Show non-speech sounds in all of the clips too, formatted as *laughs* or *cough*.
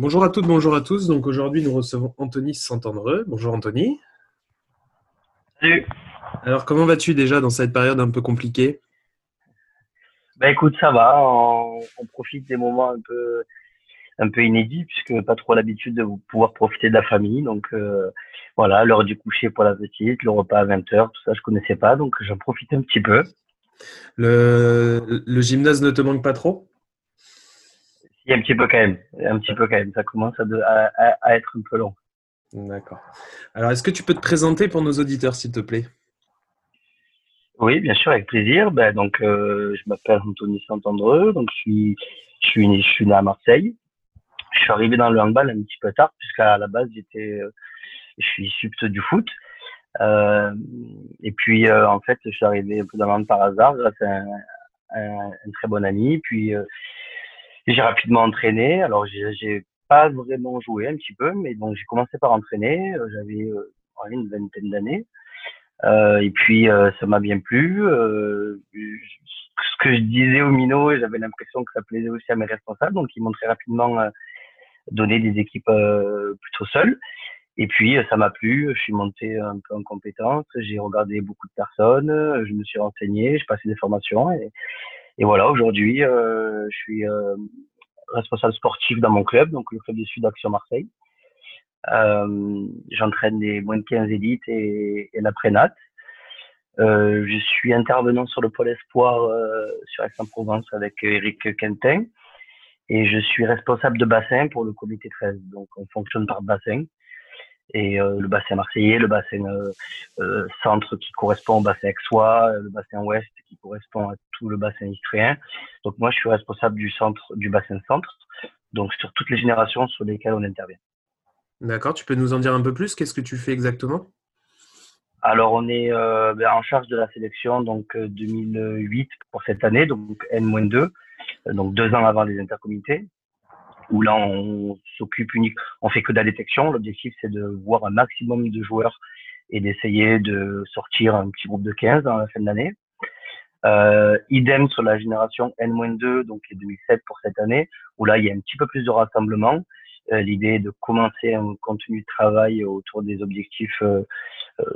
Bonjour à toutes, bonjour à tous. Donc aujourd'hui, nous recevons Anthony Santandreux. Bonjour Anthony. Salut. Alors comment vas-tu déjà dans cette période un peu compliquée? Ben écoute, ça va. On, profite des moments un peu un peu inédits puisque pas trop l'habitude de pouvoir profiter de la famille. Donc euh, voilà, l'heure du coucher pour la petite, le repas à 20h, tout ça je connaissais pas, donc j'en profite un petit peu. Le, le gymnase ne te manque pas trop? Un petit peu quand même. Un petit peu quand même. Ça commence à, être un peu long. D'accord. Alors, est-ce que tu peux te présenter pour nos auditeurs, s'il te plaît? Oui, bien sûr, avec plaisir. Ben, donc, euh, je m'appelle Anthony Santandreux. Donc, je suis, je suis, né, je suis né à Marseille. Je suis arrivé dans le handball un petit peu tard, puisqu'à la base, j'étais, euh, je suis subte du foot. Euh, et puis, en fait, je suis arrivé un peu dans le par hasard grâce à un, un très bon ami. Puis, j'ai rapidement entraîné. Alors, j'ai pas vraiment joué un petit peu, mais donc j'ai commencé par entraîner. Euh, j'avais euh, une vingtaine d'années. Euh, et puis, euh, ça m'a bien plu. Euh, ce que je disais au minot, j'avais l'impression que ça plaisait aussi à mes responsables. Donc, ils m'ont très rapidement donné des équipes plutôt seules. Et puis, ça m'a plu. Je suis monté un peu en compétence. J'ai regardé beaucoup de personnes. Je me suis renseigné. J'ai passé des formations. Et, et voilà, aujourd'hui, euh, je suis euh, responsable sportif dans mon club, donc le club du Sud Action Marseille. Euh, J'entraîne des moins de 15 élites et, et la prénate. Je suis intervenant sur le pôle espoir sur Aix-en-Provence avec Eric Quentin et je suis responsable de bassin pour le comité 13. Donc on fonctionne par bassin et euh, le bassin marseillais, le bassin euh, euh, centre qui correspond au bassin aixois, le bassin ouest qui correspond à tout le bassin istréen. Donc moi, je suis responsable du centre, du bassin centre, donc sur toutes les générations sur lesquelles on intervient. D'accord, tu peux nous en dire un peu plus? Qu'est-ce que tu fais exactement? Alors, on est euh, ben, en charge de la sélection donc 2008 pour cette année, donc N-2, donc deux ans avant les intercomités où là on s'occupe unique, on fait que de la détection. L'objectif c'est de voir un maximum de joueurs et d'essayer de sortir un petit groupe de 15 dans la fin de l'année. Euh, idem sur la génération N-2, donc les 2007 pour cette année, où là il y a un petit peu plus de rassemblement. Euh, L'idée est de commencer un contenu de travail autour des objectifs euh,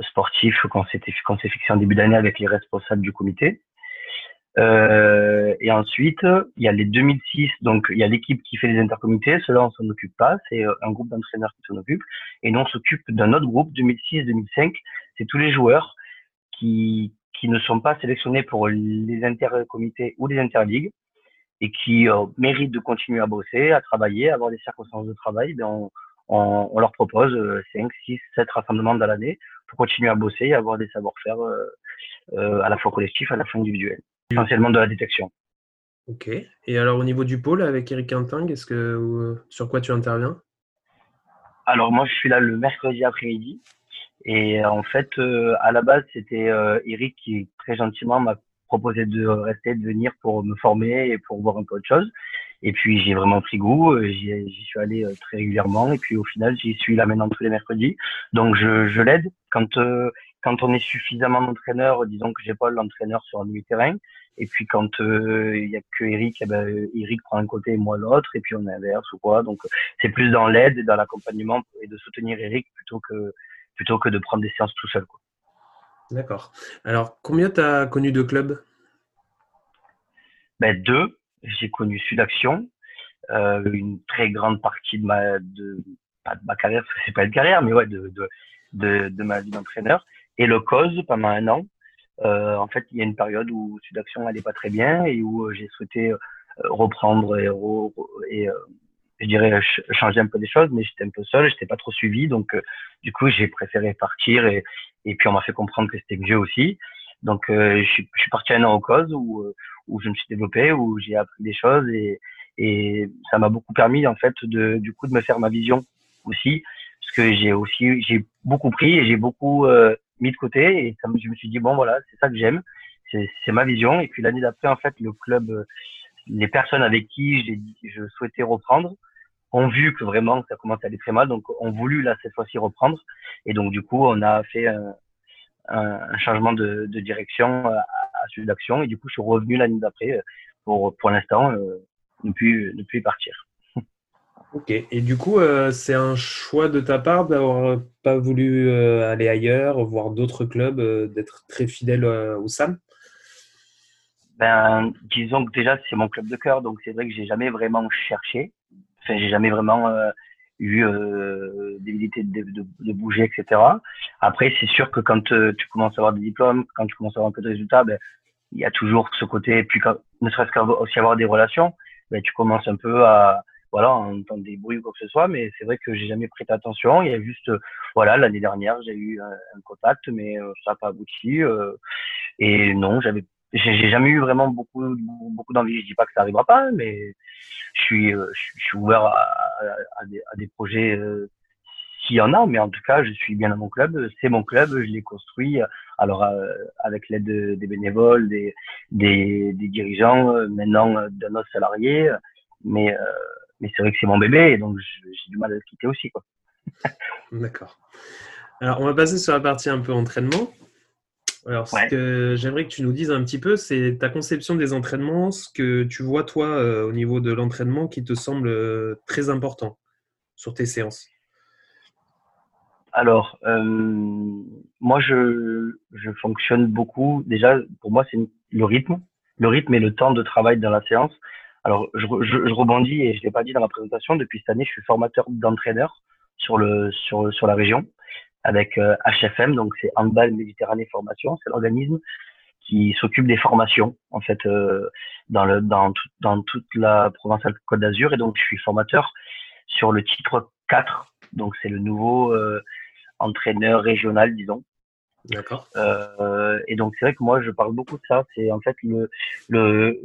sportifs qu'on s'est fixé en début d'année avec les responsables du comité. Euh, et ensuite, il y a les 2006, donc il y a l'équipe qui fait les intercomités, cela on s'en occupe pas, c'est euh, un groupe d'entraîneurs qui s'en occupe. Et nous on s'occupe d'un autre groupe, 2006-2005, c'est tous les joueurs qui, qui ne sont pas sélectionnés pour les intercomités ou les interligues et qui euh, méritent de continuer à bosser, à travailler, à avoir des circonstances de travail, ben on, on, leur propose 5, 6, 7 rassemblements dans l'année pour continuer à bosser et avoir des savoir-faire euh, euh, à la fois collectifs, à la fois individuels essentiellement de la détection. Ok. Et alors au niveau du pôle avec Eric Quinting, est-ce que euh, sur quoi tu interviens? Alors moi je suis là le mercredi après-midi et en fait euh, à la base c'était euh, Eric qui très gentiment m'a proposé de rester, de venir pour me former et pour voir un peu autre chose. Et puis j'ai vraiment pris goût, j'y suis allé très régulièrement et puis au final j'y suis là maintenant tous les mercredis. Donc je, je l'aide quand quand on est suffisamment d'entraîneurs, disons que j'ai pas l'entraîneur sur un demi-terrain, et puis quand euh, il y a que Eric, eh ben, Eric prend un côté et moi l'autre, et puis on inverse ou quoi. Donc c'est plus dans l'aide et dans l'accompagnement et de soutenir Eric plutôt que plutôt que de prendre des séances tout seul. D'accord. Alors combien tu as connu de clubs? Ben, Deux. J'ai connu Sudaction, euh, une très grande partie de ma de pas de ma carrière, parce que c'est pas une carrière, mais ouais de de, de, de ma vie d'entraîneur et le cause pendant un an. Euh, en fait, il y a une période où Sudaction n'allait pas très bien et où euh, j'ai souhaité euh, reprendre et, et euh, je dirais changer un peu des choses, mais j'étais un peu seul, j'étais pas trop suivi, donc du coup j'ai préféré partir et, et puis on m'a fait comprendre que c'était mieux aussi. Donc je suis, je, suis, parti un an au cause où, où je me suis développé, où j'ai appris des choses et, et ça m'a beaucoup permis en fait de du coup de me faire ma vision aussi parce que j'ai aussi j'ai beaucoup pris et j'ai beaucoup mis de côté et je me suis dit bon voilà c'est ça que j'aime c'est ma vision et puis l'année d'après en fait le club les personnes avec qui je souhaitais reprendre ont vu que vraiment ça commençait à aller très mal, donc ont voulu là cette fois-ci reprendre. Et donc du coup, on a fait un, un changement de, de, direction à, à celui d'action. Et du coup, je suis revenu l'année d'après pour pour l'instant euh, ne plus ne plus partir. Ok. Et du coup, euh, c'est un choix de ta part d'avoir pas voulu euh, aller ailleurs, voir d'autres clubs, euh, d'être très fidèle euh, au SAM Ben, disons que déjà c'est mon club de cœur, donc c'est vrai que j'ai jamais vraiment cherché. Enfin, j'ai jamais vraiment euh, eu euh, d'éviter de, bouger, etc. Après, c'est sûr que quand euh, tu commences à avoir des diplômes, quand tu commences à avoir un peu de résultats, ben, il y a toujours ce côté, puis ne serait-ce qu'à aussi avoir des relations, ben, tu commences un peu à voilà, entendre des bruits ou quoi que ce soit, mais c'est vrai que j'ai jamais prêté attention. Il y a juste, voilà, l'année dernière, j'ai eu un, contact, mais euh, ça n'a pas abouti. Euh, et non, j'avais j'ai jamais eu vraiment beaucoup beaucoup d'envie. Je dis pas que ça arrivera pas, mais je suis euh, je, suis ouvert à, des, à des, projets euh, s'il y en a. Mais en tout cas, je suis bien dans mon club. C'est mon club. Je l'ai construit. Alors euh, avec l'aide des bénévoles, des des, dirigeants, euh, maintenant d'un autre salarié. Mais mais c'est vrai que c'est mon bébé, et donc j'ai du mal à le quitter aussi quoi. *laughs* D'accord. Alors on va passer sur la partie un peu entraînement. Alors, ce ouais. que j'aimerais que tu nous dises un petit peu, c'est ta conception des entraînements, ce que tu vois toi euh, au niveau de l'entraînement qui te semble euh, très important sur tes séances. Alors, euh, moi, je, je, fonctionne beaucoup. Déjà, pour moi, c'est le rythme, le rythme et le temps de travail dans la séance. Alors, je, je, je rebondis et je l'ai pas dit dans la présentation. Depuis cette année, je suis formateur d'entraîneurs sur le sur sur la région avec euh, HFM, donc c'est Handball Méditerranée Formation, c'est l'organisme qui s'occupe des formations en fait euh, dans le dans tout, dans toute la province Côte d'Azur. Et donc je suis formateur sur le titre 4 donc c'est le nouveau euh, entraîneur régional disons d'accord euh, et donc c'est vrai que moi je parle beaucoup de ça c'est en fait le le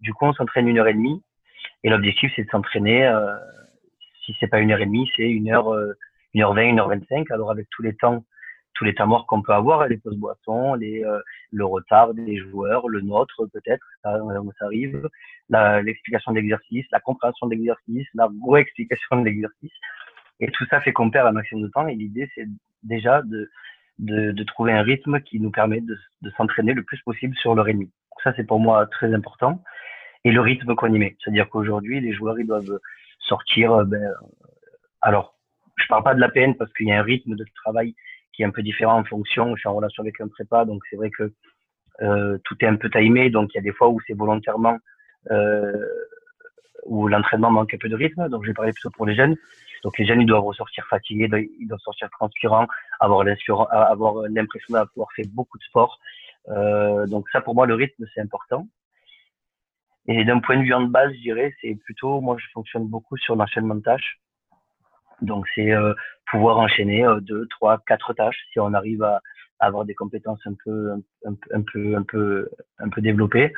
du coup on s'entraîne une heure et demie et l'objectif c'est de s'entraîner euh, si c'est pas une heure et demie c'est une heure 1h20, 1h25. Alors avec tous les temps, tous les temps morts qu'on peut avoir, les pauses boissons, les, euh, le retard des joueurs, le nôtre peut-être, ça, ça arrive, l'explication de l'exercice, la compréhension de l'exercice, la re-explication de l'exercice. Et tout ça fait qu'on perd un maximum de temps. Et l'idée, c'est déjà de, de, de, trouver un rythme qui nous permet de, s'entraîner le plus possible sur l'heure et. Ça, c'est pour moi très important. Et le rythme qu'on y met. C'est-à-dire qu'aujourd'hui, les joueurs, ils doivent sortir, euh, ben, alors, je parle pas de la peine parce qu'il y a un rythme de travail qui est un peu différent en fonction. Je suis en relation avec un prépa, donc c'est vrai que euh, tout est un peu timé. Donc il y a des fois où c'est volontairement euh, où l'entraînement manque un peu de rythme. Donc je vais parler plutôt pour les jeunes. Donc les jeunes ils doivent ressortir fatigués, ils doivent sortir transpirants, avoir l'impression d'avoir fait beaucoup de sport. Euh, donc ça pour moi le rythme c'est important. Et d'un point de vue en base, je dirais, c'est plutôt, moi je fonctionne beaucoup sur l'enchaînement de tâches. Donc c'est euh, pouvoir enchaîner euh, deux, trois, quatre tâches si on arrive à, avoir des compétences un peu, un, peu, un peu, un peu développées.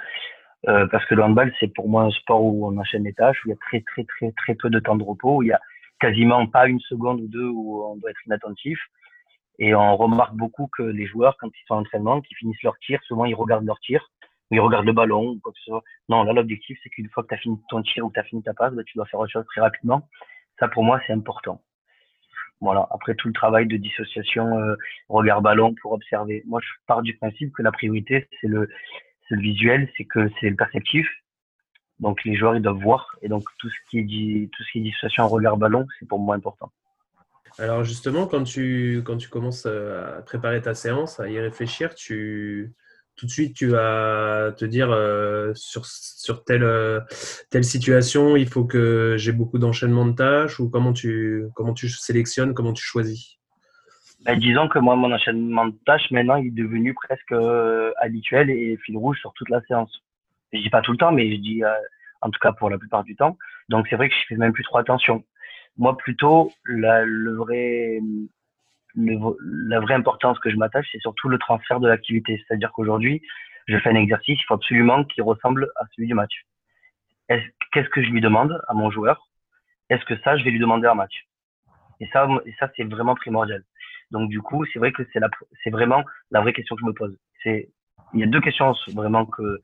Euh, parce que le handball, c'est pour moi un sport où on enchaîne les tâches, où il y a très, très, très, très peu de temps de repos, où il y a quasiment pas une seconde ou deux où on doit être inattentif. Et on remarque beaucoup que les joueurs, quand ils sont en entraînement, qui finissent leur tir, souvent ils regardent leur tir, ou ils regardent le ballon, ou quoi que ce soit. Non, là, l'objectif, c'est qu'une fois que tu as fini ton tir ou que tu as fini ta passe, bah, tu dois faire autre chose très rapidement. Ça, pour moi, c'est important. Voilà. Après tout le travail de dissociation, euh, regard ballon pour observer. Moi, je pars du principe que la priorité, c'est le, le visuel, c'est que c'est le perceptif. Donc, les joueurs, ils doivent voir. Et donc, tout ce qui est, dit, tout ce qui est dissociation regard ballon, c'est pour moi important. Alors, justement, quand tu, quand tu commences à préparer ta séance, à y réfléchir, tu, tout de suite tu vas te dire euh, sur, sur telle, euh, telle situation, il faut que j'ai beaucoup d'enchaînement de tâches ou comment tu, comment tu sélectionnes, comment tu choisis ben, Disons que moi, mon enchaînement de tâches, maintenant, il est devenu presque euh, habituel et fil rouge sur toute la séance. Je dis pas tout le temps, mais je dis euh, en tout cas pour la plupart du temps. Donc c'est vrai que je fais même plus trop attention. Moi, plutôt, la, le vrai le, la vraie importance que je m'attache, c'est surtout le transfert de l'activité. C'est-à-dire qu'aujourd'hui, je fais un exercice, il faut absolument qu'il ressemble à celui du match. Qu'est-ce que je lui demande à mon joueur? Est-ce que ça, je vais lui demander en match? Et ça, et ça c'est vraiment primordial. Donc du coup, c'est vrai que c'est la, c'est vraiment la vraie question que je me pose. C'est, il y a deux questions vraiment que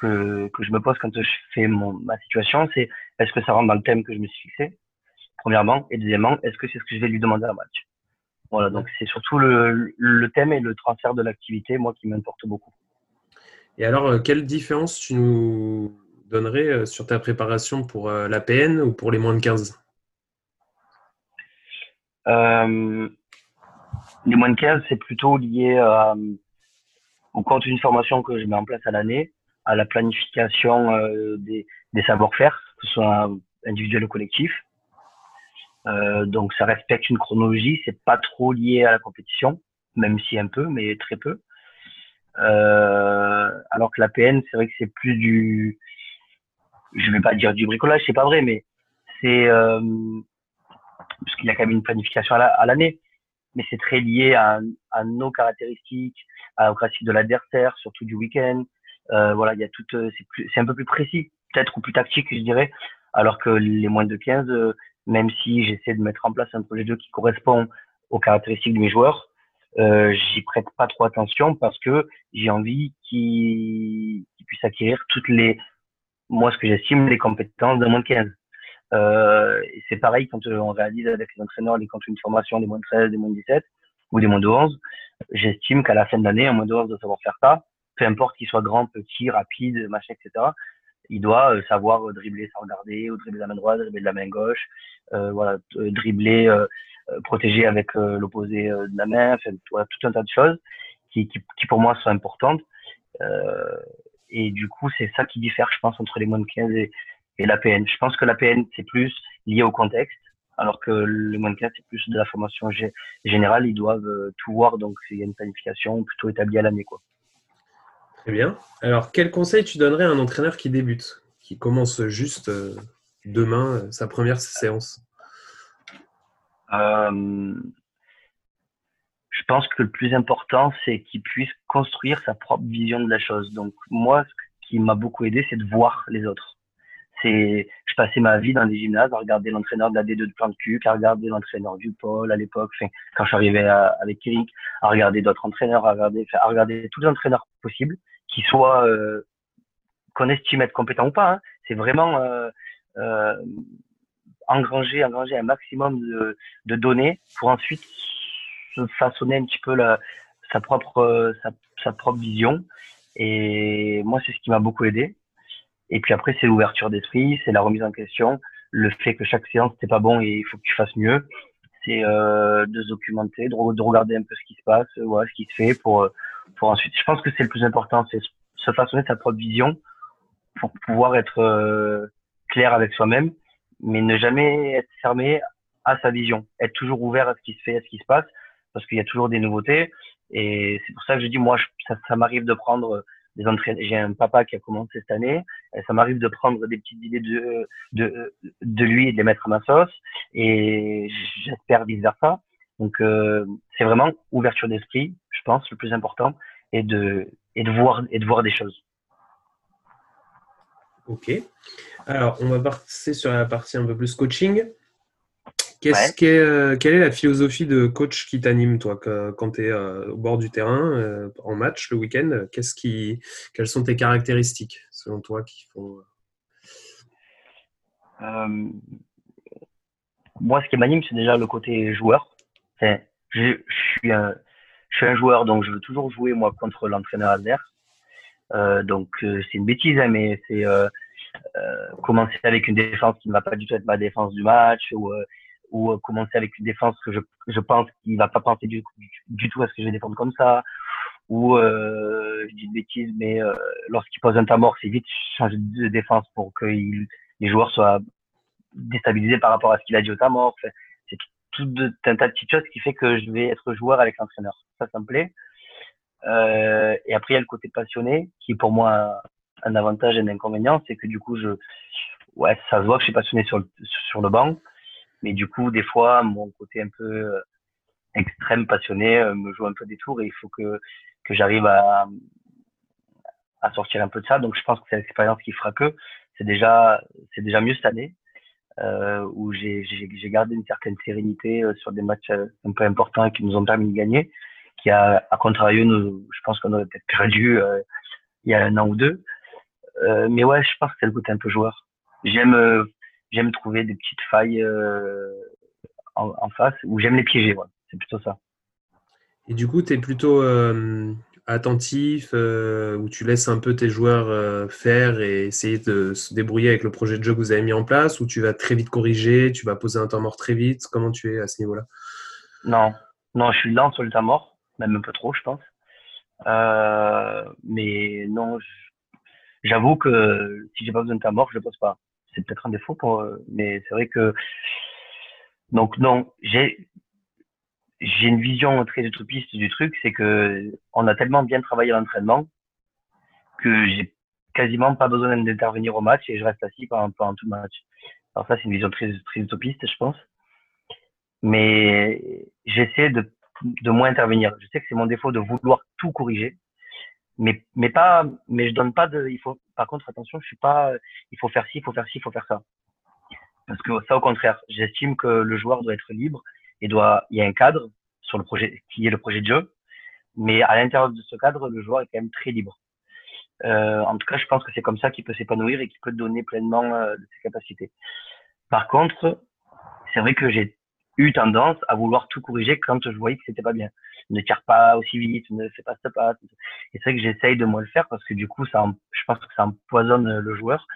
que, que je me pose quand je fais mon, ma situation, c'est est-ce que ça rentre dans le thème que je me suis fixé, premièrement, et deuxièmement, est-ce que c'est ce que je vais lui demander à match? Voilà, donc c'est surtout le, le thème et le transfert de l'activité, moi, qui m'importe beaucoup. Et alors, euh, quelle différence tu nous donnerais euh, sur ta préparation pour euh, la PN ou pour les moins de 15 Les moins de 15, c'est plutôt lié au contenu de formation que je mets en place à l'année, à la planification des, des savoir-faire, que ce soit individuel ou collectif. donc ça respecte une chronologie, c'est pas trop lié à la compétition, même si un peu, mais très peu. Euh, alors que la PN, c'est vrai que c'est plus du, je vais pas dire du bricolage, c'est pas vrai, mais c'est euh, parce qu'il y a quand même une planification à l'année, mais c'est très lié à, à, nos caractéristiques, à, au classique de l'adversaire, surtout du week-end. Euh, voilà, il y a tout, euh, c'est un peu plus précis, peut-être ou plus tactique, je dirais, alors que les moins de 15, euh, même si j'essaie de mettre en place un projet de jeu qui correspond aux caractéristiques de mes joueurs, euh, j'y prête pas trop attention parce que j'ai envie qu'ils puissent acquérir toutes les, moi, ce que j'estime les compétences de moins de 15. Euh, c'est pareil quand on réalise avec les entraîneurs les contenus de formation des moins de 13, des moins de 17 ou des moins de 11. J'estime qu'à la fin de l'année, un moins de 11 doit savoir faire ça. Peu importe qu'il soit grand, petit, rapide, machin, etc. Il doit euh, savoir dribbler sans regarder, ou dribbler de la main droite, dribbler de la main gauche, euh, voilà, dribbler euh, euh, protéger avec euh, l'opposé euh, de la main, enfin, tout un tas de choses qui, qui, qui pour moi sont importantes. et du coup, c'est ça qui diffère, je pense, entre les moins de 15 et, et l'APN. Je pense que l'APN, c'est plus lié au contexte, alors que de 15, c'est plus de la formation générale. Ils doivent tout voir, donc il y a une planification plutôt établie à l'année. quoi. Très bien. Alors, quel conseil tu donnerais à un entraîneur qui débute, qui commence juste demain sa première séance? Euh, je pense que le plus important, c'est qu'il puisse construire sa propre vision de la chose. Donc moi, ce qui m'a beaucoup aidé, c'est de voir les autres. C'est, je passais ma vie dans des gymnases à regarder l'entraîneur de la D2 de plan de cul, à regarder l'entraîneur du pôle à l'époque, quand je suis avec Eric, à regarder d'autres entraîneurs, à regarder, à regarder tous les entraîneurs possibles, qui soient euh, qu'on estime être compétents ou pas. Hein. C'est vraiment euh, euh, engranger, engranger un maximum de, données pour ensuite se façonner un petit peu sa propre sa, sa, propre vision. Et moi, c'est ce qui m'a beaucoup aidé. Et puis après, c'est l'ouverture d'esprit, c'est la remise en question, le fait que chaque séance c'est pas bon et il faut que tu fasses mieux. C'est euh, de se documenter, de, de, regarder un peu ce qui se passe, voilà, ce qui se fait pour pour ensuite. Je pense que c'est le plus important, c'est se façonner sa propre vision pour pouvoir être euh, clair avec soi-même mais ne jamais être fermé à sa vision, être toujours ouvert à ce qui se fait, à ce qui se passe, parce qu'il y a toujours des nouveautés. Et c'est pour ça que je dis, moi, ça, ça m'arrive de prendre J'ai un papa qui a commencé cette année, ça m'arrive de prendre des petites idées de, de, de lui et de les mettre à ma sauce, et j'espère vice versa. Donc, euh, c'est vraiment ouverture d'esprit, je pense, le plus important, et de, et de voir, et de voir des choses. Ok. Alors, on va passer sur la partie un peu plus coaching. Qu'est-ce euh, quelle est la philosophie de coach qui t'anime, toi, quand tu es euh, au bord du terrain, euh, en match, le week-end Qu'est-ce qui, Quelles sont tes caractéristiques, selon toi, qui font. moi, ce qui m'anime, c'est déjà le côté joueur. je, suis un, je suis un joueur, donc je veux toujours jouer, moi, contre l'entraîneur adverse. Euh, donc c'est une bêtise, hein, mais c'est euh, commencer avec une défense qui ne va pas du tout être ma défense du match ou ou commencer avec une défense que je, je pense qu'il va pas penser du, du, tout à ce que je vais défendre comme ça ou euh, je dis une bêtise mais euh, lorsqu'il pose un tamor c'est vite changer de défense pour que il, les joueurs soient déstabilisés par rapport à ce qu'il a dit au tamor c'est tout un tas de petites choses qui fait que je vais être joueur avec l'entraîneur. Ça ça me plaît. Euh, et après, il y a le côté passionné, qui est pour moi un avantage et un inconvénient, c'est que du coup, je, ouais, ça se voit que je suis passionné sur le, sur le banc, mais du coup, des fois, mon côté un peu euh, extrême passionné euh, me joue un peu des tours et il faut que, que j'arrive à, à sortir un peu de ça. Donc, je pense que c'est l'expérience qui fera que c'est déjà, c'est déjà mieux cette année. euh, où j'ai gardé une certaine sérénité euh, sur des matchs un peu importants qui nous ont permis de gagner, qui a, à contrario, nous, je pense qu'on aurait peut-être perdu il y a un an ou deux. mais ouais, je pense que c'est le côté un peu joueur. J'aime j'aime trouver des petites failles en, en, face, ou j'aime les piéger, ouais. c'est plutôt ça. Et du coup, tu es plutôt attentif, euh, où tu laisses un peu tes joueurs euh, faire et essayer de se débrouiller avec le projet de jeu que vous avez mis en place, ou tu vas très vite corriger, tu vas poser un temps mort très vite? Comment tu es à ce niveau-là? Non, non, je suis lent sur le temps mort, même un peu trop, je pense. Euh, mais non, j'avoue que si j'ai pas besoin de temps mort, je le pose pas. C'est peut-être un défaut, pour, mais c'est vrai que donc non, j'ai j'ai une vision très utopiste du truc, c'est que on a tellement bien travaillé l'entraînement que j'ai quasiment pas besoin d'intervenir au match et je reste assis pendant, pendant tout le match. Alors ça, c'est une vision très, très utopiste, je pense. Mais j'essaie de, de moins intervenir. Je sais que c'est mon défaut de vouloir tout corriger, mais, mais pas, mais je donne pas de, il faut, par contre, attention, je suis pas, il faut faire ci, il faut faire ci, il faut faire ça. Parce que ça, au contraire, j'estime que le joueur doit être libre et doit, il y a un cadre sur le projet, qui est le projet de jeu. Mais à l'intérieur de ce cadre, le joueur est quand même très libre. Euh, en tout cas, je pense que c'est comme ça qu'il peut s'épanouir et qu'il peut donner pleinement euh, ses capacités. Par contre, c'est vrai que j'ai eu tendance à vouloir tout corriger quand je voyais que c'était pas bien. Ne tire pas aussi vite, ne fais pas ce pas. Et c'est vrai que j'essaye de moins le faire parce que du coup, ça, je pense que ça empoisonne le joueur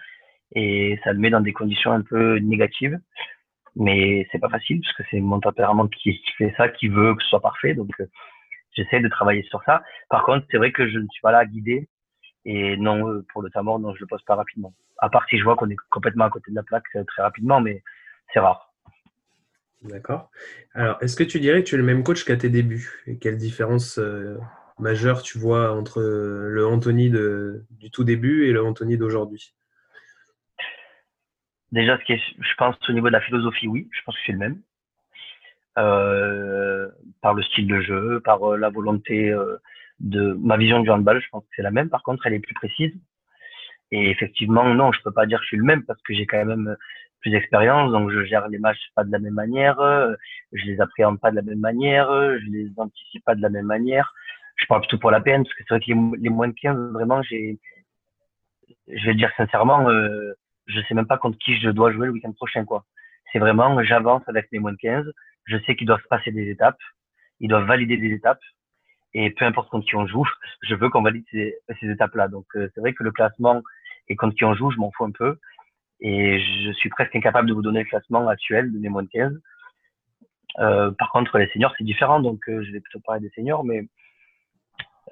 et ça le met dans des conditions un peu négatives mais c'est pas facile parce que c'est mon tempérament qui, fait ça, qui veut que ce soit parfait. Donc, euh, j'essaie de travailler sur ça. Par contre, c'est vrai que je ne suis pas là à guider. Et non, euh, pour le tamor, non, je le pose pas rapidement. À part si je vois qu'on est complètement à côté de la plaque euh, très rapidement, mais c'est rare. D'accord. Alors, est-ce que tu dirais que tu es le même coach qu'à tes débuts? Et quelle différence majeure tu vois entre le Anthony du tout début et le Anthony d'aujourd'hui? Déjà, ce qui je pense au niveau de la philosophie, oui, je pense que c'est le même. Euh, par le style de jeu, par euh, la volonté euh, de ma vision du handball, je pense que c'est la même. Par contre, elle est plus précise. Et effectivement, non, je peux pas dire que je suis le même parce que j'ai quand même plus d'expérience, donc je gère les matchs pas de la même manière, je les appréhende pas de la même manière, je les anticipe pas de la même manière. Je parle plutôt pour la peine parce que c'est vrai que les, moins de 15, vraiment, j'ai, je vais le dire sincèrement, euh, je sais même pas contre qui je dois jouer le week-end prochain, quoi. C'est vraiment, j'avance avec mes moins de 15. Je sais qu'ils doivent passer des étapes. Ils doivent valider des étapes. Et peu importe contre qui on joue, *laughs* je veux qu'on valide ces, étapes-là. Donc, euh, c'est vrai que le classement et contre qui on joue, je m'en fous un peu. Et je suis presque incapable de vous donner le classement actuel de mes moins de 15. Euh, par contre, les seniors, c'est différent. Donc, euh, je vais plutôt parler des seniors. Mais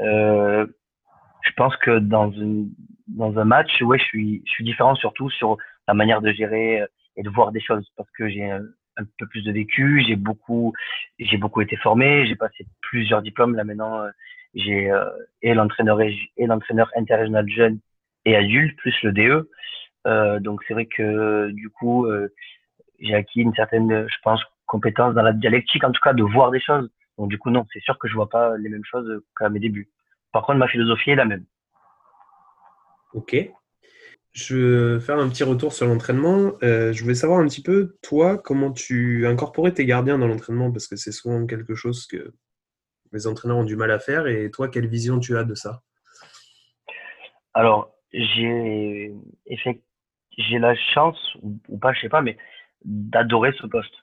euh, je pense que dans, une, dans un match, ouais, je suis, je suis différent surtout sur la manière de gérer euh, et de voir des choses parce que j'ai un, peu plus de vécu, j'ai beaucoup, j'ai beaucoup été formé, j'ai passé plusieurs diplômes. Là maintenant, euh, j'ai et l'entraîneur et l'entraîneur interrégional jeune et adulte plus le DE. Euh, donc c'est vrai que du coup, j'ai acquis une certaine, je pense, compétence dans la dialectique, en tout cas de voir des choses. Donc du coup non, c'est sûr que je vois pas les mêmes choses qu'à mes débuts. Par contre, ma philosophie est la même. Ok. Je vais faire un petit retour sur l'entraînement. Euh, je voulais savoir un petit peu, toi, comment tu incorporais tes gardiens dans l'entraînement, parce que c'est souvent quelque chose que les entraîneurs ont du mal à faire. Et toi, quelle vision tu as de ça? Alors, j'ai j'ai la chance, ou pas, je sais pas, mais d'adorer ce poste.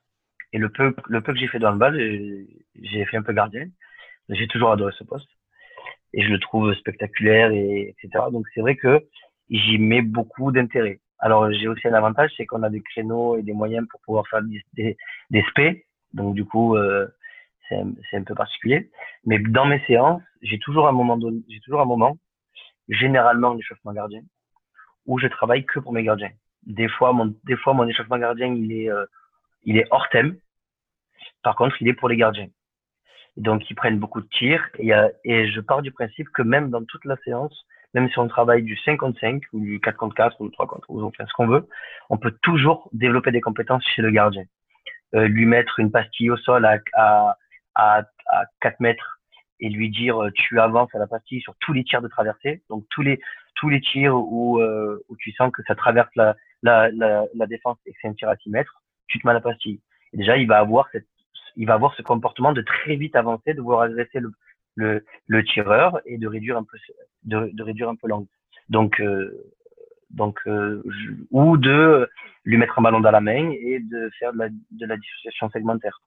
Et le peu, le peu que j'ai fait dans le bal, j'ai fait un peu gardien. J'ai toujours adoré ce poste et je le trouve spectaculaire et etc. Donc c'est vrai que j'y mets beaucoup d'intérêt. Alors j'ai aussi un avantage, c'est qu'on a des créneaux et des moyens pour pouvoir faire des, des, SP. Donc du coup euh, c'est un, un, peu particulier. Mais dans mes séances, j'ai toujours un moment donné, j'ai toujours un moment, généralement l'échauffement gardien, où je travaille que pour mes gardiens. Des fois mon des fois mon échauffement gardien il est euh, il est hors thème. Par contre, il est pour les gardiens. Donc, ils prennent beaucoup de tirs. Et, je pars du principe que même dans toute la séance, même si on travaille du 5 contre 5 ou du 4 contre 4 ou du 3 contre ou on fait ce qu'on veut, on peut toujours développer des compétences chez le gardien. Euh, lui mettre une pastille au sol à, à, à 4 mètres et lui dire euh, tu avances à la pastille sur tous les tirs de traversée, donc tous les tous les tirs où, euh, où tu sens que ça traverse la, la, la, la défense et que c'est un tir à 6 mètres, tu te mets à la pastille. Déjà, il va avoir cette, il va avoir ce comportement de très vite avancer, de vouloir agresser le, le, le tireur et de réduire un peu, de, de réduire un peu l'angle. Donc, euh, donc, euh, ou de lui mettre un ballon dans la main et de faire de la, de la dissociation segmentaire.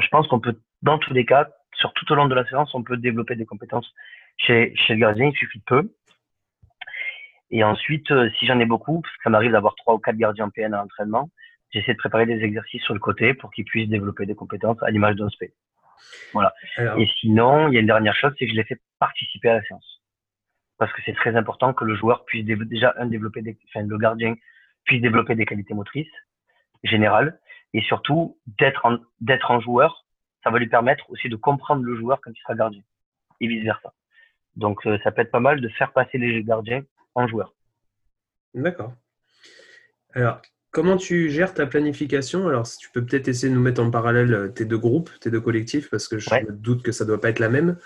je pense qu'on peut, dans tous les cas, sur tout au long de la séance, on peut développer des compétences chez, chez le gardien. Il suffit de peu. Et ensuite, euh, si j'en ai beaucoup, parce que ça m'arrive d'avoir trois ou quatre gardiens PN à l'entraînement, j'essaie de préparer des exercices sur le côté pour qu'ils puissent développer des compétences à l'image d'un SP. Voilà. Et sinon, il y a une dernière chose, c'est que je les fais participer à la séance. Parce que c'est très important que le joueur puisse déjà un développer des, enfin, le gardien puisse développer des qualités motrices générales et surtout d'être en, d'être un joueur, ça va lui permettre aussi de comprendre le joueur quand il sera gardien et vice versa. Donc euh, ça peut être pas mal de faire passer les gardiens en joueurs. D'accord. Alors, Comment tu gères ta planification? Alors, si tu peux peut-être essayer de nous mettre en parallèle euh, tes deux groupes, tes deux collectifs, parce que je me doute que ça ne doit pas être la même.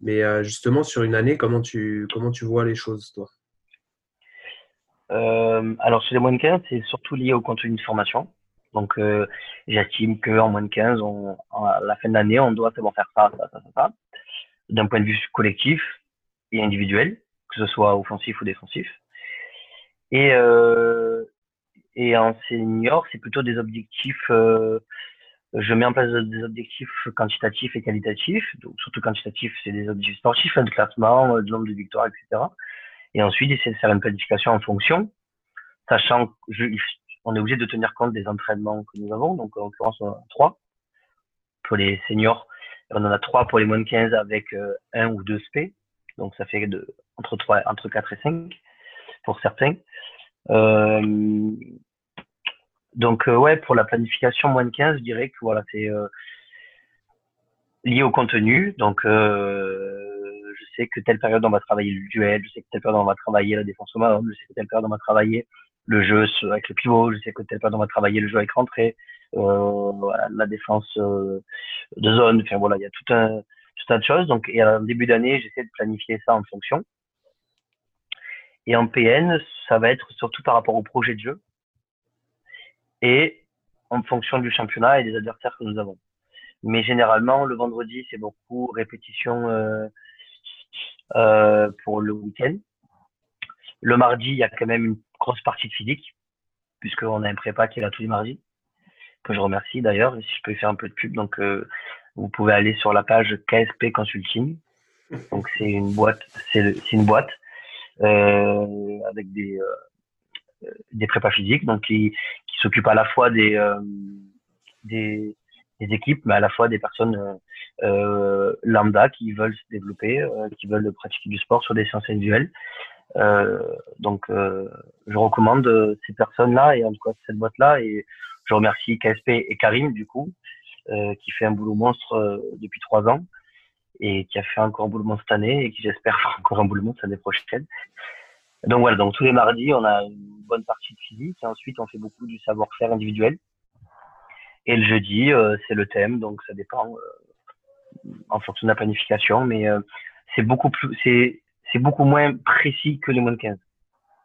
Mais euh, justement, sur une année, comment tu, comment tu vois les choses, toi? Euh, Alors, sur les moins de 15, c'est surtout lié au contenu de formation. Donc, j'estime qu'en moins de 15, on, à la fin de l'année, on doit savoir faire ça, ça, ça, ça, ça d'un point de vue collectif et individuel, que ce soit offensif ou défensif. Et, et en senior, c'est plutôt des objectifs. Euh, je mets en place des objectifs quantitatifs et qualitatifs. Donc, surtout quantitatifs, c'est des objectifs sportifs, un classement, de nombre de victoires, etc. Et ensuite, essayer de faire une planification en fonction, sachant qu'on est obligé de tenir compte des entraînements que nous avons. Donc, en l'occurrence, on en a trois pour les seniors. On en a trois pour les moins de 15 avec euh, un ou deux SP. Donc, ça fait de, entre, 3, entre 4 et 5 pour certains. Euh, donc euh, ouais, pour la planification moins de 15, je dirais que voilà, c'est lié au contenu. Donc je sais que telle période on va travailler le duel, je sais que telle période on va travailler la défense au je sais que telle période on va travailler le jeu avec le pivot, je sais que période on va travailler le jeu avec rentrée, euh, voilà, la défense de zone. Enfin voilà, il y a tout un tout un de choses. Donc et en début d'année, j'essaie de planifier ça en fonction. Et en PN, ça va être surtout par rapport au projet de jeu et en fonction du championnat et des adversaires que nous avons. Mais généralement, le vendredi, c'est beaucoup répétition euh, euh, pour le week-end. Le mardi, il y a quand même une grosse partie de physique, puisqu'on a un prépa qui est là tous les mardis, que je remercie d'ailleurs, si je peux faire un peu de pub. Donc, euh, vous pouvez aller sur la page KSP Consulting. Donc, c'est une boîte, c'est une boîte euh, avec des, euh, des prépas physiques, donc qui, qui s'occupent à la fois des, des, des, équipes, mais à la fois des personnes lambda qui veulent se développer, qui veulent pratiquer du sport sur des séances individuelles. Euh, donc, euh, je recommande ces personnes-là et en tout cas cette boîte-là. Et je remercie KSP et Karim du coup, euh, qui fait un boulot monstre depuis trois ans et qui a fait encore un boulot cette année et qui j'espère *laughs* fera encore un boulot cette année prochaine. Donc voilà, donc tous les mardis, on a une bonne partie de physique ensuite on fait beaucoup du savoir-faire individuel. Et le jeudi, euh, c'est le thème, donc ça dépend euh, en fonction de la planification, mais euh, c'est beaucoup plus, c'est, c'est beaucoup moins précis que les moins de 15.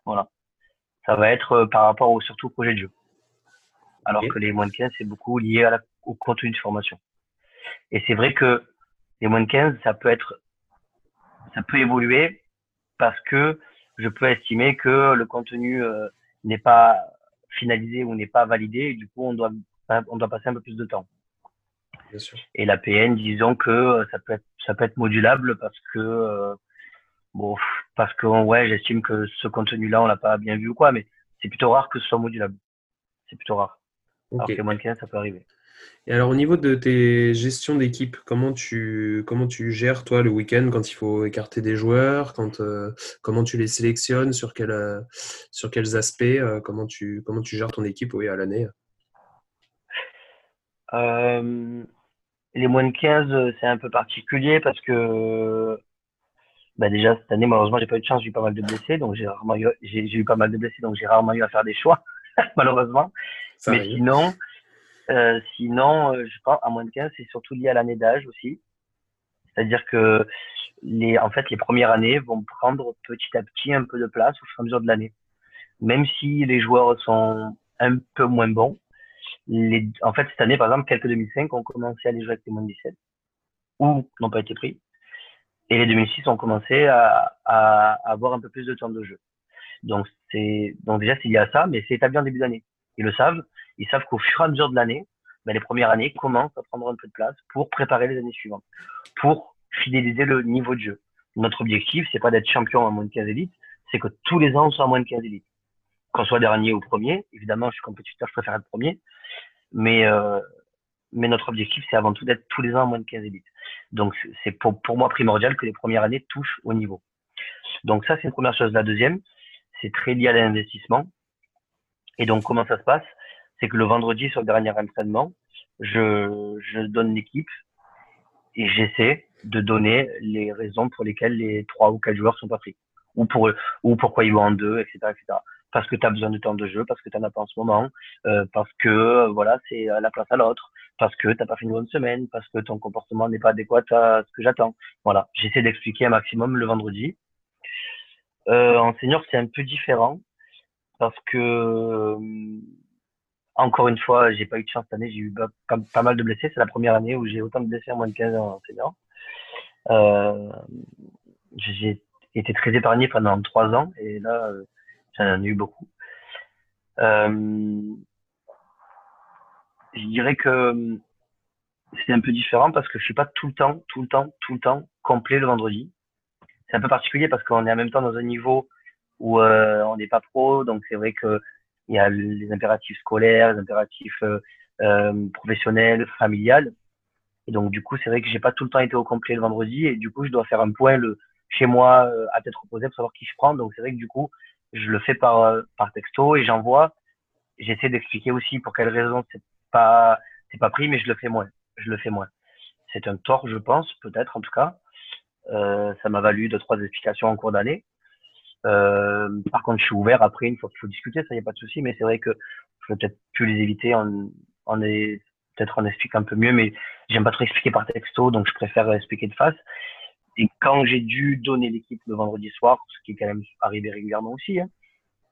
Voilà. Ça va être par rapport au, surtout au projet de jeu. Alors que les moins de 15, c'est beaucoup lié à la, au contenu de formation. Et c'est vrai que les moins de 15, ça peut être, ça peut évoluer parce que je peux estimer que le contenu euh, n'est pas finalisé ou n'est pas validé et du coup on doit on doit passer un peu plus de temps. Bien sûr. Et la PN, disons que ça peut être ça peut être modulable parce que euh, bon parce que ouais j'estime que ce contenu-là on l'a pas bien vu ou quoi, mais c'est plutôt rare que ce soit modulable. C'est plutôt rare. Alors que moins de 15, ça peut arriver. Et alors, au niveau de tes gestions d'équipe, comment tu, comment tu gères, toi, le week-end quand il faut écarter des joueurs quand, euh, Comment tu les sélectionnes Sur, quel, euh, sur quels aspects euh, comment, tu, comment tu gères ton équipe oui, à l'année? Les moins de 15, c'est un peu particulier parce que bah déjà, cette année, malheureusement, j'ai pas eu de chance, j'ai eu pas mal de blessés, donc j'ai rarement eu, j'ai, eu pas mal de blessés, donc j'ai rarement eu à faire des choix, *laughs* malheureusement. Mais sinon, euh, sinon, euh, je pense, à moins de 15, c'est surtout lié à l'année d'âge aussi. C'est-à-dire que les, en fait, les premières années vont prendre petit à petit un peu de place au fur et à mesure de l'année. même si les joueurs sont un peu moins bons, les, en fait, cette année, par exemple, quelques 2005 ont commencé à aller jouer avec les moins de 17 ou n'ont pas été pris. Et les 2006 ont commencé à, à, avoir un peu plus de temps de jeu. Donc, c'est, donc déjà, s'il y a ça, mais c'est établi en début d'année. Ils le savent. Ils savent qu'au fur et à mesure de l'année, ben, les premières années commencent à prendre un peu de place pour préparer les années suivantes, pour fidéliser le niveau de jeu. Notre objectif, c'est pas d'être champion à moins de 15 élites, c'est que tous les ans, on soit à moins de 15 élites. Qu'on soit dernier ou premier, évidemment, je suis compétiteur, je préfère être premier, mais, euh, mais notre objectif, c'est avant tout d'être tous les ans à moins de 15 élites. Donc, c'est pour, pour moi primordial que les premières années touchent au niveau. Donc, ça, c'est une première chose. La deuxième, c'est très lié à l'investissement. Et donc, comment ça se passe? C'est que le vendredi, sur le dernier entraînement, je, je donne l'équipe et j'essaie de donner les raisons pour lesquelles les trois ou quatre joueurs sont pas pris. Ou, pour, ou pourquoi ils vont en deux, etc. etc. Parce que tu as besoin de temps de jeu, parce que tu n'en as pas en ce moment, euh, parce que voilà, c'est la place à l'autre, parce que tu n'as pas fait une bonne semaine, parce que ton comportement n'est pas adéquat à ce que j'attends. Voilà, j'essaie d'expliquer un maximum le vendredi. Euh, en senior, c'est un peu différent parce que euh, encore une fois, j'ai pas eu de chance cette année, j'ai eu pas, pas, mal de blessés. C'est la première année où j'ai autant de blessés en moins de 15 ans en senior. Euh, j'ai été très épargné pendant trois ans et là, euh, j'en ai eu beaucoup. Euh, je dirais que c'est un peu différent parce que je suis pas tout le temps, tout le temps, tout le temps complet le vendredi c'est un peu particulier parce qu'on est en même temps dans un niveau où euh, on n'est pas pro, donc c'est vrai que il y a les impératifs scolaires, les impératifs euh, euh professionnels, familiales. Et donc du coup, c'est vrai que j'ai pas tout le temps été au complet le vendredi et du coup, je dois faire un point le, chez moi euh, à tête reposée pour savoir qui je prends. Donc c'est vrai que du coup, je le fais par euh, par texto et j'envoie. J'essaie d'expliquer aussi pour quelles raisons pas c'est pas pris, mais je le fais moins. Je le fais moins. C'est un tort, je pense, peut-être en tout cas. Euh, ça m'a valu deux, trois explications en cours d'année. Euh, par contre, je suis ouvert après, une fois qu'il faut discuter, ça y a pas de souci, mais c'est vrai que je vais peut-être plus les éviter en, en est, peut-être en expliquant un peu mieux, mais j'aime pas trop expliquer par texto, donc je préfère expliquer de face. Et quand j'ai dû donner l'équipe le vendredi soir, ce qui est quand même arrivé régulièrement aussi, hein,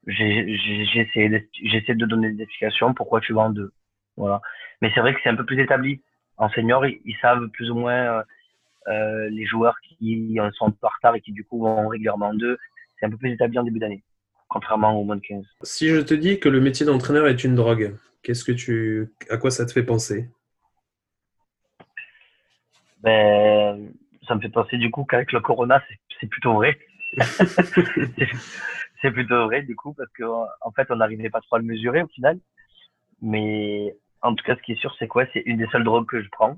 j'essaie de donner des explications pourquoi tu vas en deux. Voilà. Mais c'est vrai que c'est un peu plus établi. En senior, ils, ils savent plus ou moins euh, euh, les joueurs qui en sont en retard et qui du coup vont régulièrement en deux, c'est un peu plus établi en début d'année, contrairement au moins de 15. Si je te dis que le métier d'entraîneur est une drogue, qu'est-ce que tu, à quoi ça te fait penser? Ben, ça me fait penser du coup qu'avec le corona, c'est plutôt vrai. *laughs* c'est plutôt vrai du coup parce qu'en en fait, on n'arrivait pas trop à le mesurer au final. Mais en tout cas, ce qui est sûr, c'est quoi? C'est une des seules drogues que je prends.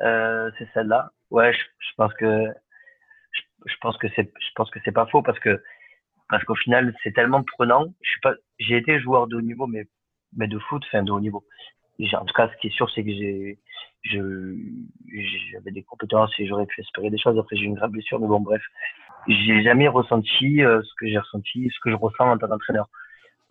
Euh, c'est celle-là. Ouais, je, pense que je, pense que c'est je pense que c'est pas faux parce que parce qu'au final c'est tellement prenant. Je suis pas j'ai été joueur de haut niveau mais mais de foot, enfin de haut niveau. En tout cas, ce qui est sûr, c'est que j'ai je j'avais des compétences et j'aurais pu espérer des choses. Après, j'ai une grave blessure, mais bon, bref, j'ai jamais ressenti euh, ce que j'ai ressenti, ce que je ressens en tant qu'entraîneur.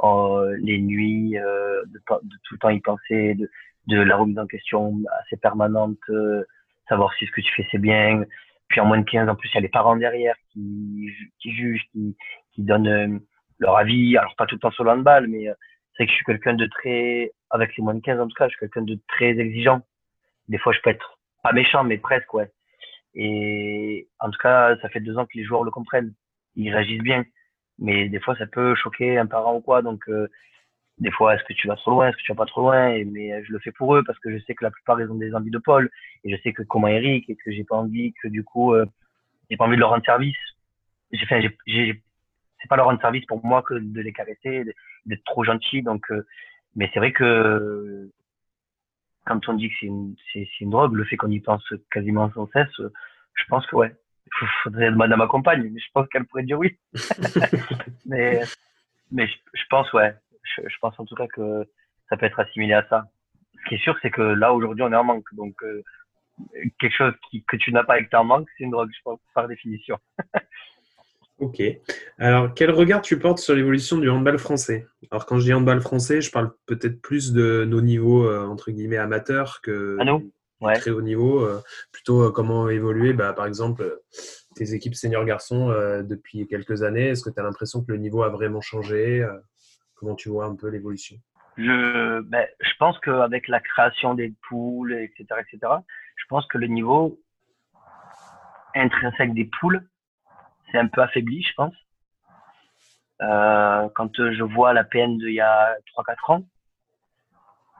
Euh, les nuits, euh, de, de, tout le temps y penser, de, de la remise en question assez permanente, euh, savoir si ce que tu fais c'est bien. Puis en moins de 15, en plus, il y a les parents derrière qui, qui jugent, qui, qui donnent euh, leur avis. Alors pas tout le temps sur le handball, mais c'est que je suis quelqu'un de très, avec les moins de 15 en tout cas, je suis quelqu'un de très exigeant. Des fois, je peux être pas méchant, mais presque, ouais. Et en tout cas, ça fait deux ans que les joueurs le comprennent. Ils réagissent bien. Mais des fois, ça peut choquer un parent ou quoi. Donc, des fois, est-ce que tu vas trop loin, est-ce que tu vas pas trop loin? Mais je le fais pour eux parce que je sais que la plupart ils ont des envies de Paul et je sais que comment Eric et que j'ai pas envie que du coup euh, j'ai pas envie de leur rendre service. J'ai fait, j'ai, c'est pas leur rendre service pour moi que de les caresser, d'être trop gentil. Donc, euh, mais c'est vrai que quand on dit que c'est une, une drogue, le fait qu'on y pense quasiment sans cesse, je pense que ouais. Il faudrait demander à ma compagne, mais je pense qu'elle pourrait dire oui. *laughs* mais mais je pense ouais je, pense en tout cas que ça peut être assimilé à ça. Ce qui est sûr, c'est que là, aujourd'hui, on est en manque. Donc, euh, quelque chose qui, que tu n'as pas et que tu en manques, c'est une drogue, je pense, par définition. *laughs* ok. Alors, quel regard tu portes sur l'évolution du handball français? Alors, quand je dis handball français, je parle peut-être plus de nos niveaux, euh, entre guillemets, amateurs que à nous très haut niveau. Euh, plutôt comment évoluer, bah, par exemple, tes équipes senior garçons depuis quelques années. Est-ce que tu as l'impression que le niveau a vraiment changé Comment tu vois un peu l'évolution? Je, ben, je pense qu'avec la création des poules, etc., etc., je pense que le niveau intrinsèque des poules, c'est un peu affaibli, je pense. Euh, quand je vois la PN d'il y a 3-4 ans,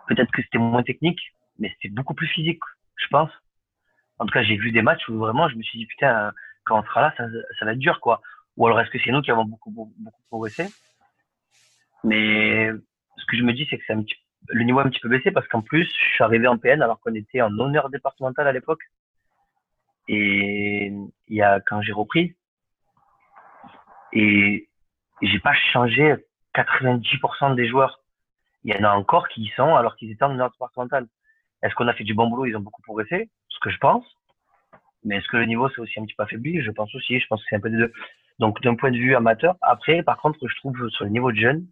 peut-être que c'était moins technique, mais c'était beaucoup plus physique, je pense. En tout cas, j'ai vu des matchs où vraiment je me suis dit, putain, quand on sera là, ça, va être dur, quoi. Ou alors est-ce que c'est nous qui avons beaucoup, beaucoup, progressé? Mais ce que je me dis, c'est que un petit, le niveau a un petit peu baissé parce qu'en plus, je suis arrivé en PN alors qu'on était en honneur départemental à l'époque. Et il y a, quand j'ai repris, et j'ai pas changé 90% des joueurs. Il y en a encore qui y sont alors qu'ils étaient en honneur départemental. Est-ce qu'on a fait du bon boulot? Ils ont beaucoup progressé, ce que je pense. Mais est-ce que le niveau c'est aussi un petit peu affaibli? Je pense aussi. Je pense que c'est un peu des deux. Donc d'un point de vue amateur. Après, par contre, je trouve sur le niveau de jeunes,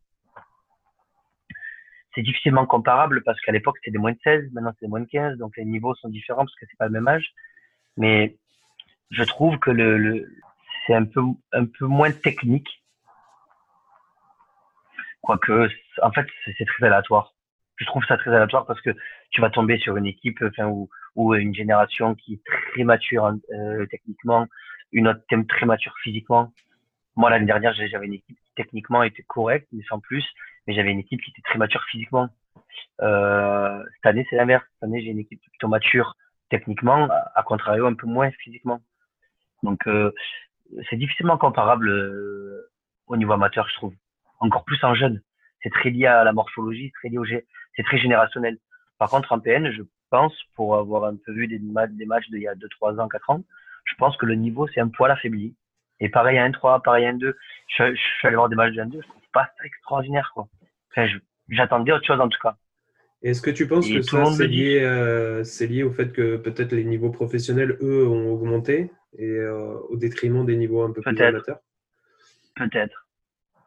c'est difficilement comparable parce qu'à l'époque c'était des moins de 16, maintenant c'est des moins de 15, donc les niveaux sont différents parce que c'est pas le même âge. Mais je trouve que le, le c'est un peu un peu moins technique, quoique en fait c'est très aléatoire. Je trouve ça très aléatoire parce que tu vas tomber sur une équipe, enfin ou, une génération qui est très mature euh, techniquement, une autre thème très mature physiquement. Moi l'année dernière j'avais une équipe qui techniquement était correcte mais sans plus mais j'avais une équipe qui était très mature physiquement. Euh, cette année, c'est l'inverse. Cette année, j'ai une équipe plutôt mature techniquement, à contrario, un peu moins physiquement. Donc, euh, c'est difficilement comparable euh, au niveau amateur, je trouve. Encore plus en jeune. C'est très lié à la morphologie, très lié au c'est très générationnel. Par contre, en PN, je pense, pour avoir un peu vu des, des matchs d'il y a 2, 3 ans, 4 ans, je pense que le niveau, c'est un poil affaibli. Et pareil à 1-3, pareil à 1-2. Je, je, suis allé voir des matchs de 1-2, je trouve pas extraordinaire, quoi j'attendais autre chose en tout cas. Est-ce que tu penses que ça, c'est lié, euh, lié, au fait que peut-être les niveaux professionnels, eux, ont augmenté et euh, au détriment des niveaux un peu plus amateurs? Peut-être.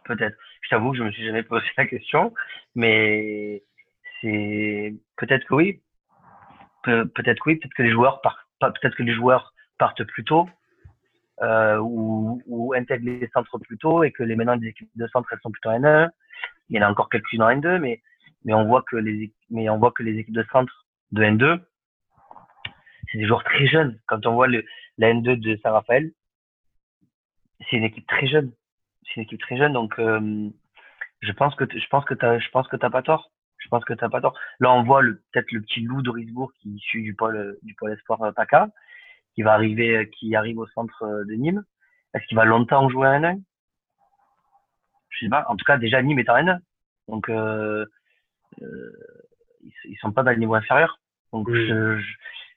Peut-être. Je t'avoue que je me suis jamais posé la question, mais c'est peut-être que oui. peut-être que oui. Peut-être que les joueurs partent. Peut-être que les joueurs partent plus tôt euh, ou, intègrent les centres plus tôt et que les maintenant des équipes de centre elles sont plutôt en 1 il y en a encore quelques-unes en N2, mais, on voit que les, les équipes de centre de N2, c'est des joueurs très jeunes. Quand on voit le, la N2 de Saint-Raphaël, c'est une équipe très jeune. C'est une équipe très jeune, donc euh, je pense que je pense que je pense que t'as pas tort. Je pense que t'as pas tort. Là, on voit peut-être le petit loup d'Orisbourg qui est issu du pôle du pôle espoir euh, PACA, qui va arriver, qui arrive au centre euh, de Nîmes. Est-ce qu'il va longtemps jouer à N1 je sais pas. En tout cas, déjà Nîmes est en N1. Donc, euh, euh, ils, sont pas dans le niveau inférieur. Donc, je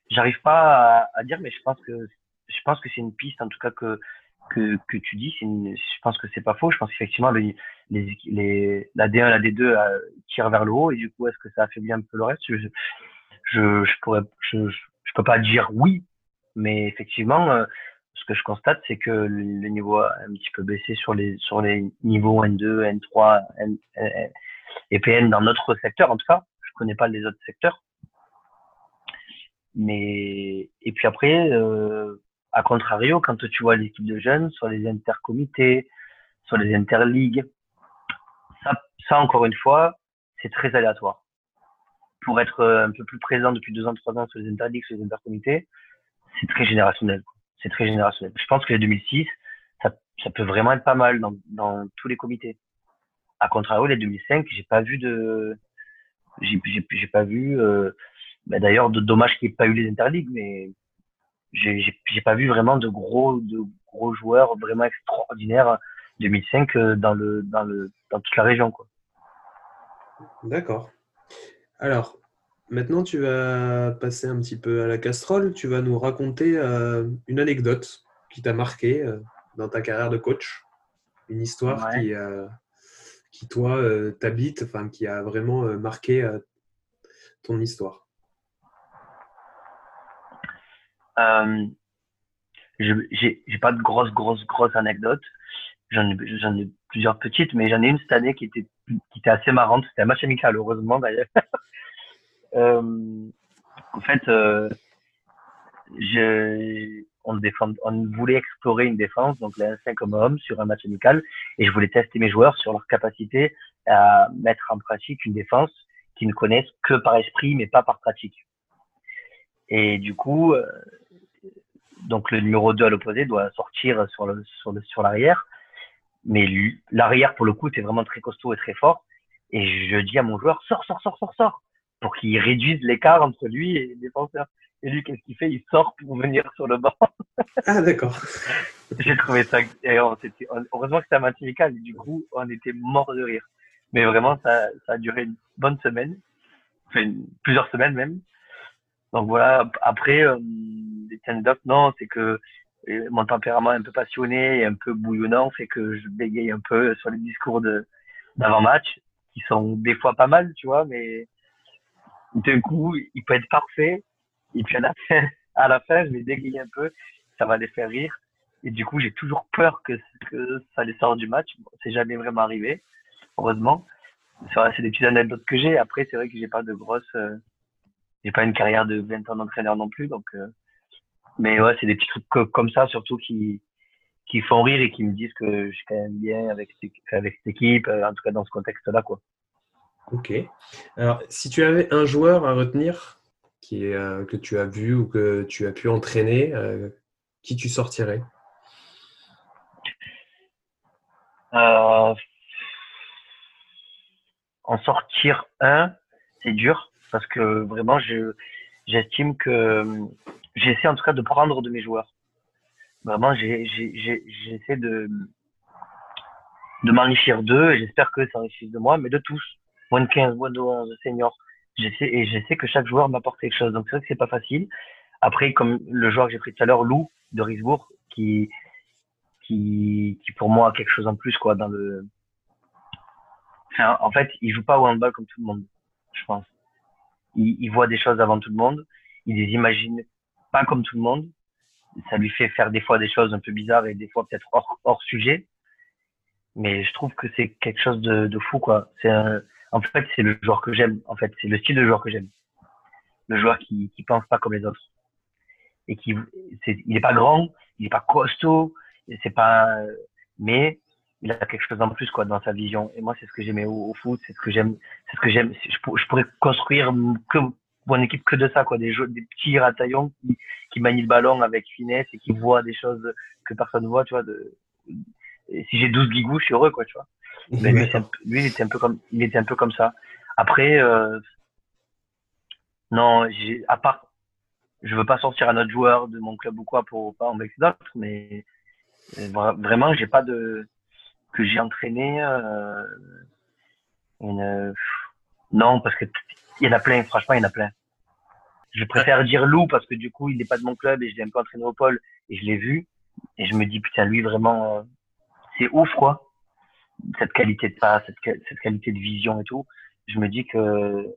j'arrive pas à, dire, mais je pense que je pense que c'est une piste, en tout cas que que, que tu dis. Une, je pense que c'est pas faux. Je pense qu'effectivement les, les, les la D1, la D2 euh, tirent vers le haut et du coup, est-ce que ça affaiblit un peu le reste? Je, je, je pourrais, je, je, peux pas dire oui, mais effectivement, euh, ce que je constate, c'est que le niveau a un petit peu baissé sur les, sur les niveaux N2, N3 N, et PN dans notre secteur, en tout cas. Je connais pas les autres secteurs. Mais, et puis après, euh, à contrario, quand tu vois l'équipe de jeunes sur les intercomités, sur les interligues, ça, ça encore une fois, c'est très aléatoire. Pour être euh, un peu plus présent depuis deux ans, trois ans sur les interligues, sur les intercomités, c'est très générationnel c'est très générationnel. Je pense que les 2006, ça, ça peut vraiment être pas mal dans, dans tous les comités. À contrario, les 2005, j'ai pas vu de, j'ai, pas vu, euh, bah d'ailleurs, dommage qu'il n'y ait pas eu les interligues, mais j'ai, pas vu vraiment de gros, de gros joueurs vraiment extraordinaires 2005 euh, dans le, dans le, dans toute la région, quoi. D'accord. Alors, Maintenant, tu vas passer un petit peu à la casserole. Tu vas nous raconter euh, une anecdote qui t'a marqué euh, dans ta carrière de coach. Une histoire qui, euh, qui, toi, t'habite, enfin, qui a vraiment marqué ton histoire. J'ai pas de grosses, grosses, grosses anecdotes. J'en ai, plusieurs petites, mais j'en ai une cette année qui était, qui était assez marrante. C'était un match amical, heureusement d'ailleurs. *laughs* Euh, en fait, euh, on voulait explorer une défense, donc les 5 comme homme sur un match amical, et je voulais tester mes joueurs sur leur capacité à mettre en pratique une défense qu'ils ne connaissent que par esprit, mais pas par pratique. Et du coup, euh, donc le numéro 2 à l'opposé doit sortir sur le sur le sur l'arrière, mais l'arrière pour le coup c'est vraiment très costaud et très fort. Et je dis à mon joueur sors sors sors sors sors pour qu'il réduise l'écart entre lui et le défenseur. Et lui, qu'est-ce qu'il fait? Il sort pour venir sur le banc. *laughs* Ah, d'accord. *laughs* J'ai trouvé ça. Et on, heureusement que c'était un match amical. Du coup, on était mort de rire. Mais vraiment, ça, ça a duré une bonne semaine. Enfin, plusieurs semaines même. Donc voilà. Après, euh, les stand-up, non, c'est que euh, mon tempérament un peu passionné et un peu bouillonnant c'est que je bégaye un peu sur les discours d'avant-match qui sont des fois pas mal, tu vois, mais d'un coup, il peut être parfait et puis à la fin, *laughs* à la fin, je vais dégayer un peu, ça va les faire rire. Et du coup, j'ai toujours peur que, ça les sorte du match. c'est jamais vraiment arrivé, heureusement. C'est des petites anecdotes que j'ai. Après, c'est vrai que j'ai pas de grosses, euh, j'ai pas une carrière de 20 ans d'entraîneur non plus, donc. Euh, mais ouais, c'est des petits trucs comme ça surtout qui qui font rire et qui me disent que je suis quand même bien avec avec cette équipe, euh, en tout cas dans ce contexte-là, quoi. Ok. Alors, si tu avais un joueur à retenir qui est, euh, que tu as vu ou que tu as pu entraîner, euh, qui tu sortirais? Euh, En sortir un, c'est dur parce que vraiment, j'estime que j'essaie en tout cas de prendre de mes joueurs. Vraiment, j'essaie de, de m'enrichir d'eux et j'espère que ça enrichisse de moi, mais de tous. Moins de 15, moins de 11, senior et je sais que chaque joueur m'apporte quelque chose. Donc c'est vrai que c'est pas facile. Après, comme le joueur que j'ai pris tout à l'heure, Lou de Risbourg, qui, qui, qui pour moi a quelque chose en plus quoi dans le. en fait, il joue pas au handball comme tout le monde, je pense. Il, il voit des choses avant tout le monde. Il les imagine pas comme tout le monde. Ça lui fait faire des fois des choses un peu bizarres et des fois peut-être hors, sujet. Mais je trouve que c'est quelque chose de, de fou quoi. C'est en fait, c'est le joueur que j'aime. En fait, c'est le style de joueur que j'aime. Le joueur qui qui pense pas comme les autres et qui c'est il est pas grand, il est pas costaud, c'est pas mais il a quelque chose en plus quoi dans sa vision et moi c'est ce que j'aimais au, foot, c'est ce que j'aime, c'est ce que j'aime je, je, pourrais construire que mon équipe que de ça quoi des des petits rataillons qui qui manient le ballon avec finesse et qui voient des choses que personne voit, tu vois de si j'ai 12 bigous, je suis heureux quoi, tu vois. Mais lui, il était un peu comme, il était un peu comme ça. Après, euh, non, j'ai, à part, je veux pas sortir un autre joueur de mon club ou quoi pour pas en vexer d'autres, mais vraiment, j'ai pas de, que j'ai entraîné, euh, une, non, parce que il y en a plein, franchement, il y en a plein. Je préfère dire Lou parce que du coup, il n'est pas de mon club et je l'ai un peu entraîné au pôle et je l'ai vu et je me dis putain, lui vraiment, euh, c'est ouf quoi cette qualité de passe, cette, cette, qualité de vision et tout, je me dis que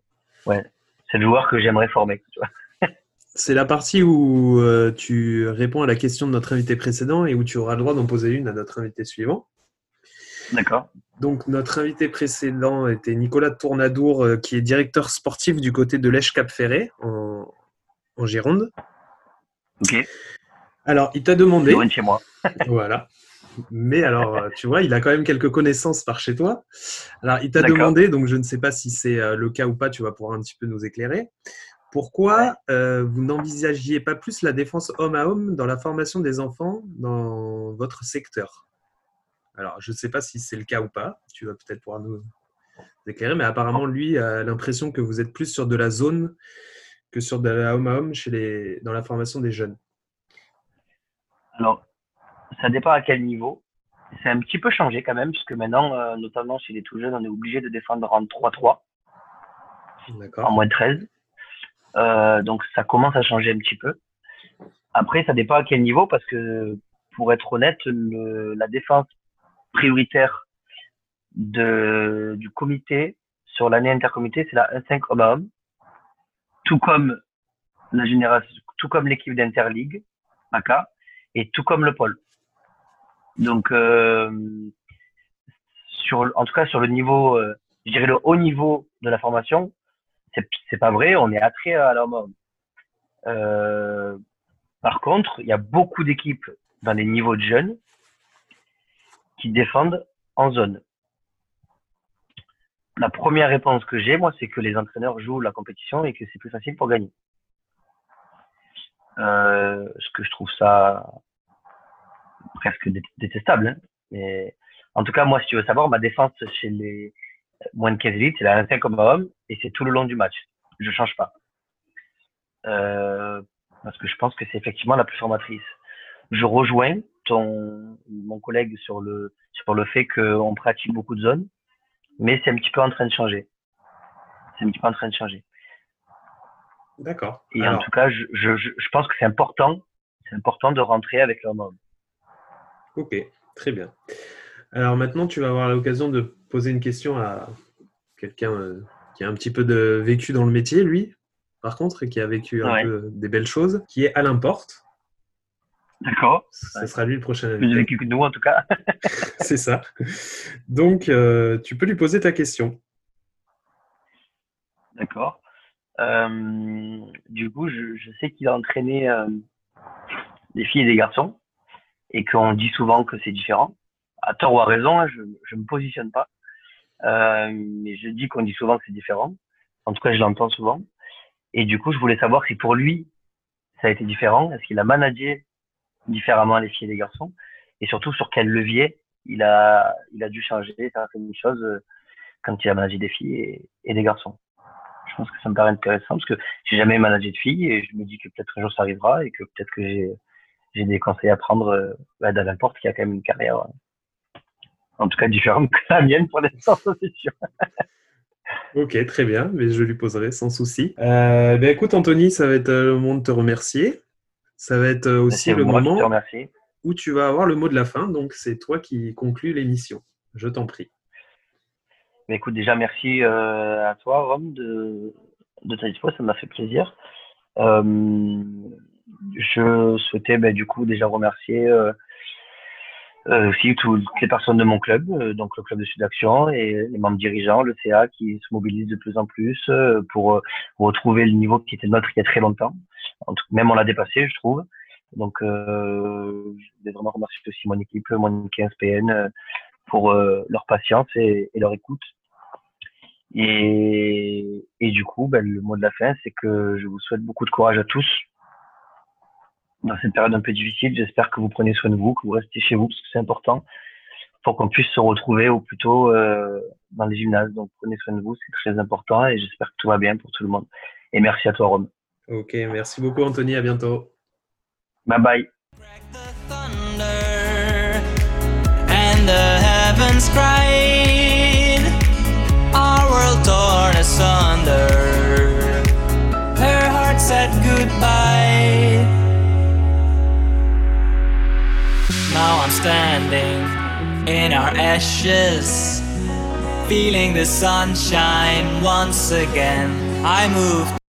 ouais, c'est le joueur que j'aimerais former. *laughs* C'est la partie où euh, tu réponds à la question de notre invité précédent et où tu auras le droit d'en poser une à notre invité suivant. D'accord. Donc, notre invité précédent était Nicolas Tournadour, euh, qui est directeur sportif du côté de l'Èche-Cap-Ferré, en, en, Gironde. Ok. Alors, il t'a demandé. Loin de chez moi. *laughs* voilà. Mais alors, euh, tu vois, il a quand même quelques connaissances par chez toi. Alors, il t'a demandé, donc je ne sais pas si c'est euh, le cas ou pas, tu vas pouvoir un petit peu nous éclairer. Pourquoi euh, vous n'envisagiez pas plus la défense homme à homme dans la formation des enfants dans votre secteur? Alors, je ne sais pas si c'est le cas ou pas. Tu vas peut-être pouvoir nous éclairer, mais apparemment, lui a l'impression que vous êtes plus sur de la zone que sur de la homme à homme chez les... dans la formation des jeunes. Alors, ça dépend à quel niveau. C'est un petit peu changé quand même, puisque maintenant, euh, notamment chez les tout jeunes, on est obligé de défendre en 3-3, en moins de 13. Euh, donc ça commence à changer un petit peu. Après, ça dépend à quel niveau, parce que pour être honnête, le, la défense prioritaire du comité sur l'année intercomité, c'est la 1-5 homme à homme, tout comme la génération, tout comme l'équipe d'Interligue, et tout comme le pôle. Donc, euh, en tout cas, sur le niveau, euh, je dirais le haut niveau de la formation, c'est pas vrai, on est attrait à l'homme. Euh, Par contre, il y a beaucoup d'équipes dans les niveaux de jeunes qui défendent en zone. La première réponse que j'ai, moi, c'est que les entraîneurs jouent la compétition et que c'est plus facile pour gagner. Euh, ce que je trouve ça presque détestable. Hein. Mais en tout cas, moi, si tu veux savoir, ma défense chez les moins de 15 litres, c'est la 25 comme homme et c'est tout le long du match. Je change pas. Euh, parce que je pense que c'est effectivement la plus formatrice. Je rejoins ton, mon collègue sur le, sur le fait qu'on pratique beaucoup de zones, mais c'est un petit peu en train de changer. C'est un petit peu en train de changer. D'accord. Et en tout cas, je, je, je pense que c'est important, c'est important de rentrer avec leur homme. Ok, très bien. Alors maintenant, tu vas avoir l'occasion de poser une question à quelqu'un euh, qui a un petit peu de vécu dans le métier, lui, par contre, et qui a vécu un peu des belles choses, qui est Alain Porte. D'accord. Ce sera lui le prochain invité. Plus vécu que nous, en tout cas. *laughs* C'est ça. Donc, euh, tu peux lui poser ta question. D'accord. Euh, du coup, je, sais qu'il a entraîné des filles et des garçons et qu'on dit souvent que c'est différent à tort ou à raison, hein, je ne me positionne pas. Euh, mais je dis qu'on dit souvent que c'est différent. En tout cas, je l'entends souvent. Et du coup, je voulais savoir si pour lui, ça a été différent. Est-ce qu'il a managé différemment les filles et les garçons Et surtout, sur quel levier il a, il a dû changer certaines choses euh, quand il a managé des filles et, des garçons. Je pense que ça me paraît intéressant parce que j'ai jamais managé de filles et je me dis que peut-être un jour ça arrivera et que peut-être que j'ai, j'ai des conseils à prendre euh, bah, d'Alain Porte qui a quand même une carrière en tout cas différente que la mienne pour l'instant, *laughs* c'est sûr. ok, très bien, mais je lui poserai sans souci. Euh, ben écoute, Anthony, ça va être euh, le moment de te remercier. Ça va être euh, aussi le moment où tu vas avoir le mot de la fin. Donc, c'est toi qui conclus l'émission. Je t'en prie. Mais écoute, déjà, merci à toi, Rome, de, de ta dispo. Ça m'a fait plaisir. je souhaitais ben, du coup déjà remercier euh, aussi toutes les personnes de mon club, euh, donc le club de Sud Action et les membres dirigeants, le CA qui se mobilisent de plus en plus euh, pour retrouver le niveau qui était notre il y a très longtemps. En tout, même on l'a dépassé, je trouve. Donc, je voulais vraiment remercier aussi mon équipe, mon 15 PN, pour leur patience et, leur écoute. Et, et du coup, ben, le mot de la fin, c'est que je vous souhaite beaucoup de courage à tous dans cette période un peu difficile. J'espère que vous prenez soin de vous, que vous restez chez vous, parce que c'est important pour qu'on puisse se retrouver au plus tôt euh, dans les gymnases. Donc prenez soin de vous, c'est très important et j'espère que tout va bien pour tout le monde. Et merci à toi, Rome. Ok, merci beaucoup, Anthony. À bientôt. Bye bye. Now I'm standing in our ashes, feeling the sunshine once again. I move.